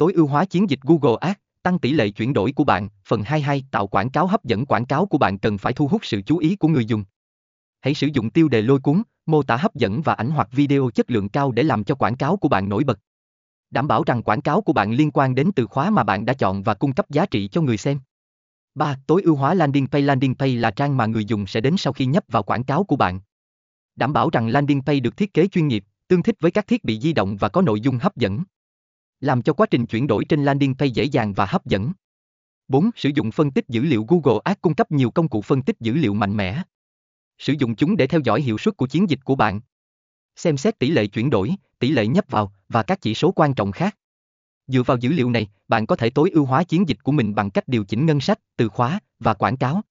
tối ưu hóa chiến dịch Google Ads, tăng tỷ lệ chuyển đổi của bạn. Phần 22 tạo quảng cáo hấp dẫn quảng cáo của bạn cần phải thu hút sự chú ý của người dùng. Hãy sử dụng tiêu đề lôi cuốn, mô tả hấp dẫn và ảnh hoặc video chất lượng cao để làm cho quảng cáo của bạn nổi bật. Đảm bảo rằng quảng cáo của bạn liên quan đến từ khóa mà bạn đã chọn và cung cấp giá trị cho người xem. 3. Tối ưu hóa landing page Landing page là trang mà người dùng sẽ đến sau khi nhấp vào quảng cáo của bạn. Đảm bảo rằng landing page được thiết kế chuyên nghiệp, tương thích với các thiết bị di động và có nội dung hấp dẫn. Làm cho quá trình chuyển đổi trên landing page dễ dàng và hấp dẫn. 4. Sử dụng phân tích dữ liệu Google Ads cung cấp nhiều công cụ phân tích dữ liệu mạnh mẽ. Sử dụng chúng để theo dõi hiệu suất của chiến dịch của bạn. Xem xét tỷ lệ chuyển đổi, tỷ lệ nhấp vào và các chỉ số quan trọng khác. Dựa vào dữ liệu này, bạn có thể tối ưu hóa chiến dịch của mình bằng cách điều chỉnh ngân sách, từ khóa và quảng cáo.